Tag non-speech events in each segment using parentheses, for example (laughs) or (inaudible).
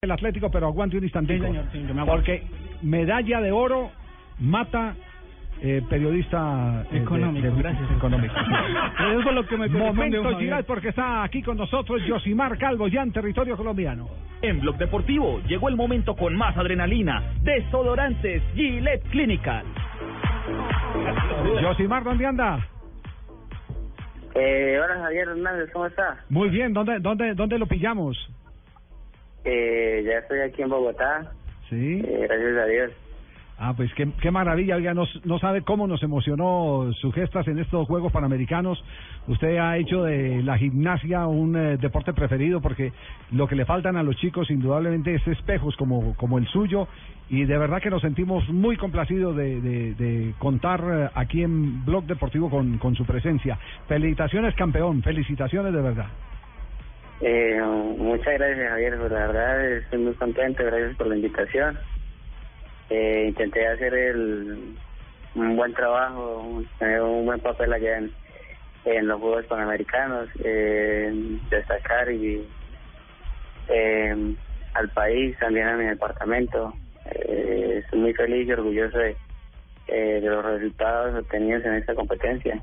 el Atlético, pero aguante un instantito. Sí, señor, sí, yo me aguanto. porque medalla de oro mata eh, periodista eh, de- Económico, de- gracias. económico. (laughs) Eso es lo que me Momento. Giral porque está aquí con nosotros Josimar Calvo ya en territorio colombiano. En Blog Deportivo llegó el momento con más adrenalina. Desodorantes Gillette Clinical. Josimar, ¿dónde anda? Eh, hola Javier Hernández, ¿cómo está? Muy bien, ¿dónde, dónde, dónde lo pillamos? Eh, ya estoy aquí en Bogotá, Sí. eh, gracias a Dios. Ah, pues qué, qué maravilla, oiga, no, no sabe cómo nos emocionó sus gestas en estos Juegos Panamericanos. Usted ha hecho de la gimnasia un eh, deporte preferido porque lo que le faltan a los chicos indudablemente es espejos como, como el suyo y de verdad que nos sentimos muy complacidos de, de, de contar eh, aquí en Blog Deportivo con, con su presencia. Felicitaciones campeón, felicitaciones de verdad. Eh, muchas gracias Javier, pues, la verdad estoy muy contento, gracias por la invitación. Eh, intenté hacer el, un buen trabajo, un- tener un buen papel allá en, en los Juegos Panamericanos, eh, destacar y eh, al país, también a mi departamento. Eh, estoy muy feliz y orgulloso de, eh, de los resultados obtenidos en esta competencia.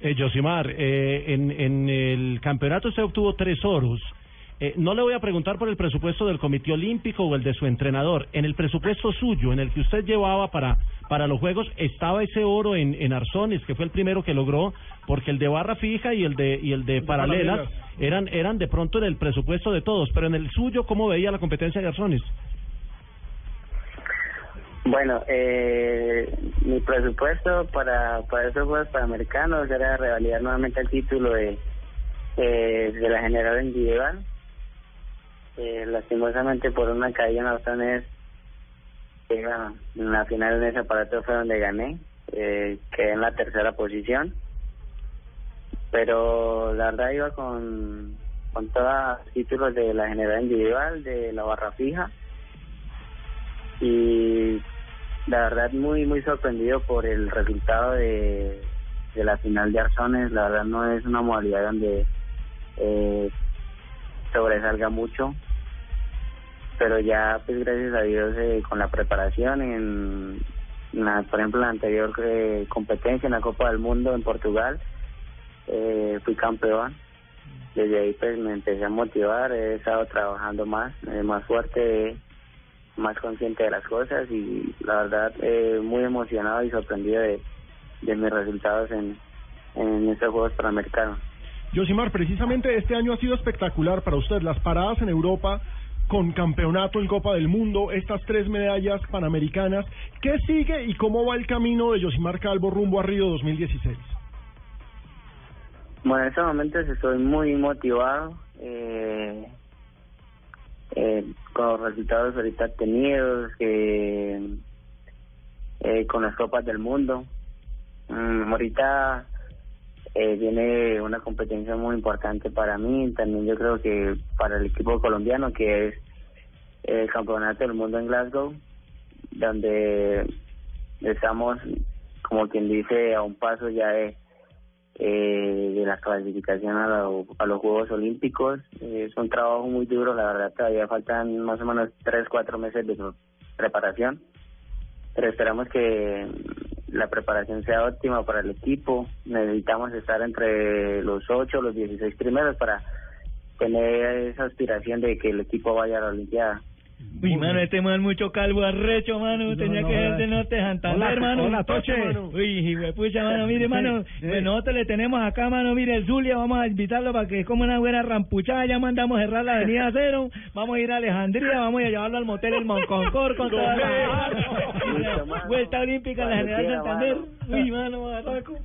Eh, Josimar, eh, en, en el campeonato usted obtuvo tres oros. Eh, no le voy a preguntar por el presupuesto del Comité Olímpico o el de su entrenador. En el presupuesto suyo, en el que usted llevaba para, para los Juegos, estaba ese oro en, en Arzones, que fue el primero que logró, porque el de barra fija y el de, y el de paralelas eran, eran de pronto en el presupuesto de todos. Pero en el suyo, ¿cómo veía la competencia de Arzones? Bueno, eh, mi presupuesto para, para esos Juegos Panamericanos era revalidar nuevamente el título de, eh, de la general individual. Eh, lastimosamente por una caída en Arzones, eh, bueno, en la final de ese aparato fue donde gané, eh, quedé en la tercera posición. Pero la verdad iba con, con todos los títulos de la general individual, de la barra fija y la verdad muy muy sorprendido por el resultado de, de la final de Arzones. La verdad no es una modalidad donde eh, sobresalga mucho. Pero ya pues gracias a Dios eh, con la preparación en, la, por ejemplo la anterior eh, competencia en la Copa del Mundo en Portugal eh, fui campeón. Desde ahí pues me empecé a motivar he estado trabajando más eh, más fuerte más consciente de las cosas y la verdad eh, muy emocionado y sorprendido de, de mis resultados en, en estos Juegos Panamericanos. Josimar, precisamente este año ha sido espectacular para usted. Las paradas en Europa con campeonato en Copa del Mundo, estas tres medallas panamericanas. ¿Qué sigue y cómo va el camino de Josimar Calvo rumbo a Río 2016? Bueno, en estos momentos estoy muy motivado eh, eh, con los resultados ahorita tenidos, eh, eh, con las Copas del Mundo. Mm, ahorita eh, viene una competencia muy importante para mí, también yo creo que para el equipo colombiano, que es el Campeonato del Mundo en Glasgow, donde estamos, como quien dice, a un paso ya de, eh, de la clasificación a, lo- a los Juegos Olímpicos. Eh, es un trabajo muy duro, la verdad, todavía faltan más o menos tres, cuatro meses de preparación, pero esperamos que la preparación sea óptima para el equipo. Necesitamos estar entre los ocho, los 16 primeros para tener esa aspiración de que el equipo vaya a la Olimpiada. Uy, mano, este man mucho calvo arrecho, mano. Tenía no, que ser de norte de Santander, Hola, mano. hola, Toche. Uy, pucha, mano, mire, mano. Sí. (laughs) Pues nosotros le tenemos acá, mano, mire, el Zulia. Vamos a invitarlo para que como una buena rampuchada. Ya mandamos cerrar la avenida (laughs) Cero. Vamos a ir a Alejandría. Vamos a llevarlo al motel El Monconcord con toda la vuelta olímpica en la General Santander. mano. Uy, mano, barraco.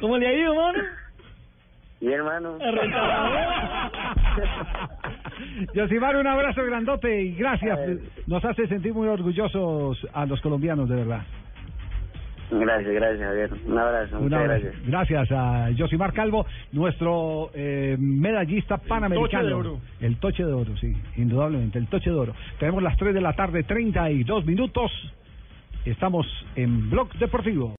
¿Cómo le ha ido, mano? Y hermano. (laughs) Josimar, un abrazo grandote y gracias. Nos hace sentir muy orgullosos a los colombianos, de verdad. Gracias, gracias, Javier. Un abrazo, Un muchas gracias. Gracias a Josimar Calvo, nuestro eh, medallista panamericano. toche de oro. El toche de oro, sí, indudablemente, el toche de oro. Tenemos las 3 de la tarde, 32 minutos. Estamos en Blog Deportivo.